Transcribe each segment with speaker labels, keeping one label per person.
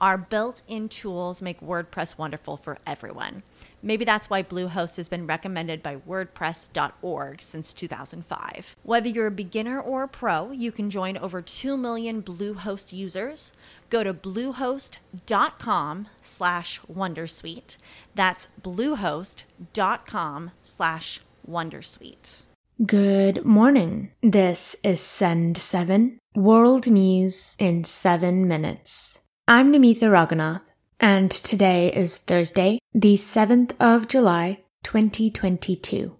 Speaker 1: Our built in tools make WordPress wonderful for everyone. Maybe that's why Bluehost has been recommended by WordPress.org since 2005. Whether you're a beginner or a pro, you can join over 2 million Bluehost users. Go to bluehost.com slash Wondersuite. That's bluehost.com slash Wondersuite.
Speaker 2: Good morning. This is Send 7, World News in 7 Minutes. I'm Namitha Ragunath, and today is Thursday, the 7th of July, 2022.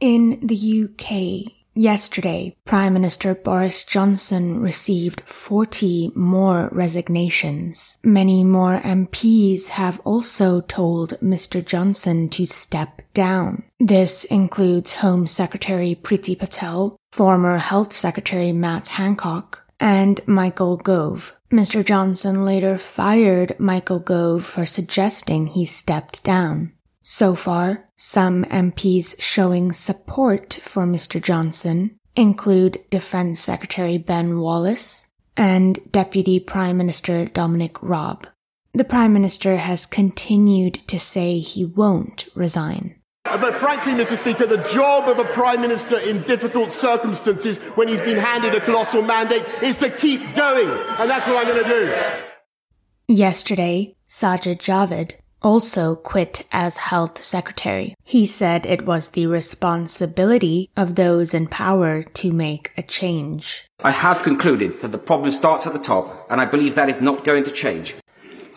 Speaker 2: In the UK, Yesterday, Prime Minister Boris Johnson received 40 more resignations. Many more MPs have also told Mr. Johnson to step down. This includes Home Secretary Priti Patel, former Health Secretary Matt Hancock, and Michael Gove. Mr. Johnson later fired Michael Gove for suggesting he stepped down. So far, some MPs showing support for Mr. Johnson include Defense Secretary Ben Wallace and Deputy Prime Minister Dominic Raab. The Prime Minister has continued to say he won't resign.
Speaker 3: Uh, but frankly, Mr. Speaker, the job of a Prime Minister in difficult circumstances when he's been handed a colossal mandate is to keep going. And that's what I'm going to do.
Speaker 2: Yesterday, Sajid Javid, also quit as health secretary. He said it was the responsibility of those in power to make a change.
Speaker 4: I have concluded that the problem starts at the top, and I believe that is not going to change.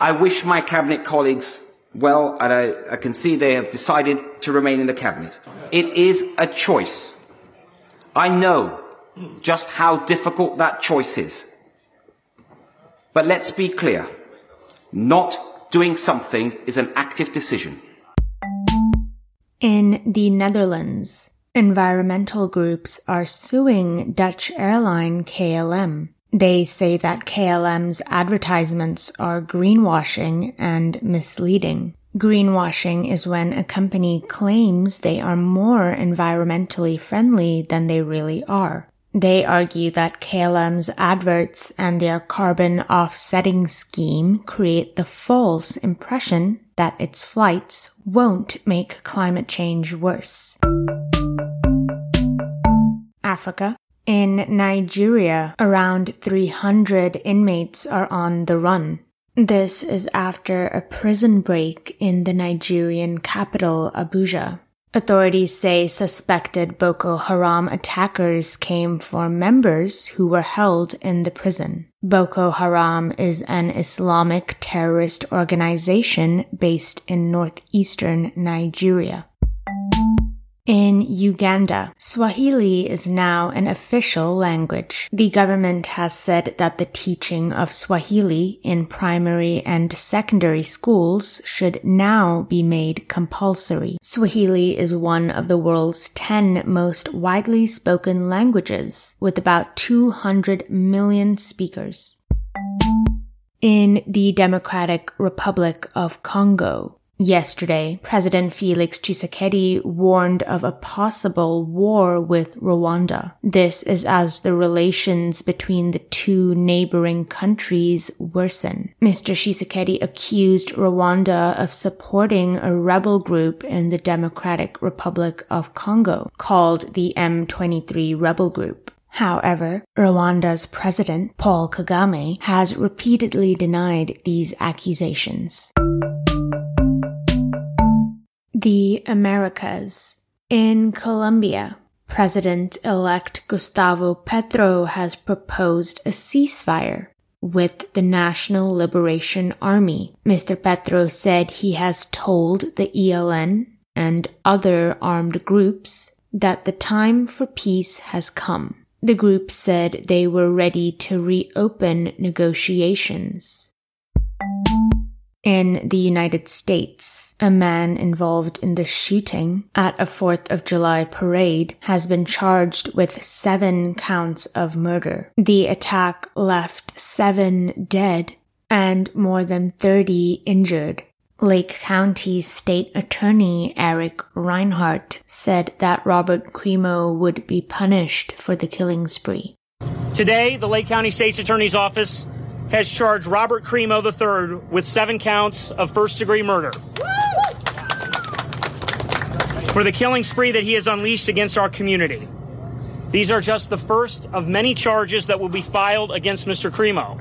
Speaker 4: I wish my cabinet colleagues well, and I, I can see they have decided to remain in the cabinet. It is a choice. I know just how difficult that choice is. But let's be clear. Not doing something is an active decision.
Speaker 2: In the Netherlands, environmental groups are suing Dutch airline KLM. They say that KLM's advertisements are greenwashing and misleading. Greenwashing is when a company claims they are more environmentally friendly than they really are. They argue that KLM's adverts and their carbon offsetting scheme create the false impression that its flights won't make climate change worse. Africa. In Nigeria, around 300 inmates are on the run. This is after a prison break in the Nigerian capital, Abuja. Authorities say suspected Boko Haram attackers came for members who were held in the prison. Boko Haram is an Islamic terrorist organization based in northeastern Nigeria. In Uganda, Swahili is now an official language. The government has said that the teaching of Swahili in primary and secondary schools should now be made compulsory. Swahili is one of the world's 10 most widely spoken languages, with about 200 million speakers. In the Democratic Republic of Congo, Yesterday, President Felix Tshisekedi warned of a possible war with Rwanda. This is as the relations between the two neighboring countries worsen. Mr. Tshisekedi accused Rwanda of supporting a rebel group in the Democratic Republic of Congo called the M23 Rebel Group. However, Rwanda's president, Paul Kagame, has repeatedly denied these accusations. The Americas. In Colombia, President elect Gustavo Petro has proposed a ceasefire with the National Liberation Army. Mr. Petro said he has told the ELN and other armed groups that the time for peace has come. The group said they were ready to reopen negotiations. In the United States, a man involved in the shooting at a 4th of July parade has been charged with seven counts of murder. The attack left seven dead and more than 30 injured. Lake County State Attorney Eric Rinehart said that Robert Crimo would be punished for the killing spree.
Speaker 5: Today, the Lake County State's Attorney's Office has charged Robert Crimo III with seven counts of first degree murder for the killing spree that he has unleashed against our community. These are just the first of many charges that will be filed against Mr. Crimo.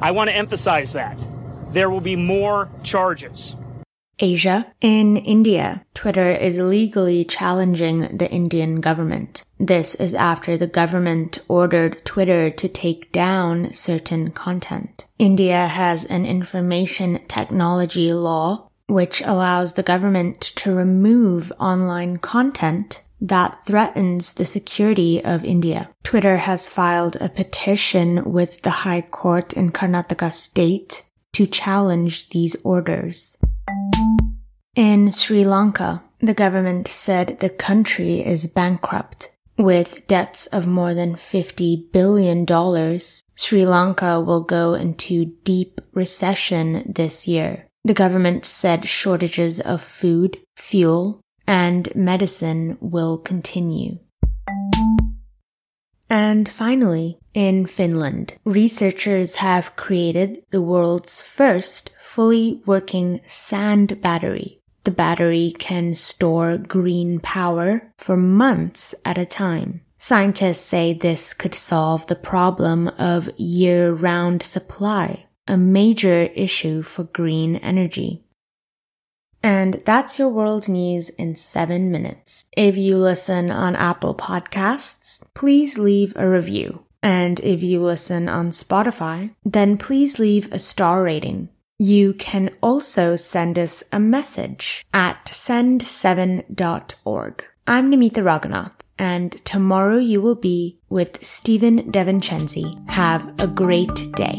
Speaker 5: I want to emphasize that there will be more charges.
Speaker 2: Asia. In India, Twitter is legally challenging the Indian government. This is after the government ordered Twitter to take down certain content. India has an information technology law which allows the government to remove online content that threatens the security of India. Twitter has filed a petition with the High Court in Karnataka state to challenge these orders. In Sri Lanka, the government said the country is bankrupt. With debts of more than $50 billion, Sri Lanka will go into deep recession this year. The government said shortages of food, fuel, and medicine will continue. And finally, in Finland, researchers have created the world's first fully working sand battery. The battery can store green power for months at a time. Scientists say this could solve the problem of year-round supply, a major issue for green energy. And that's your world news in seven minutes. If you listen on Apple Podcasts, please leave a review. And if you listen on Spotify, then please leave a star rating. You can also send us a message at send7.org. I'm Namitha Ragunath, and tomorrow you will be with Stephen DeVincenzi. Have a great day.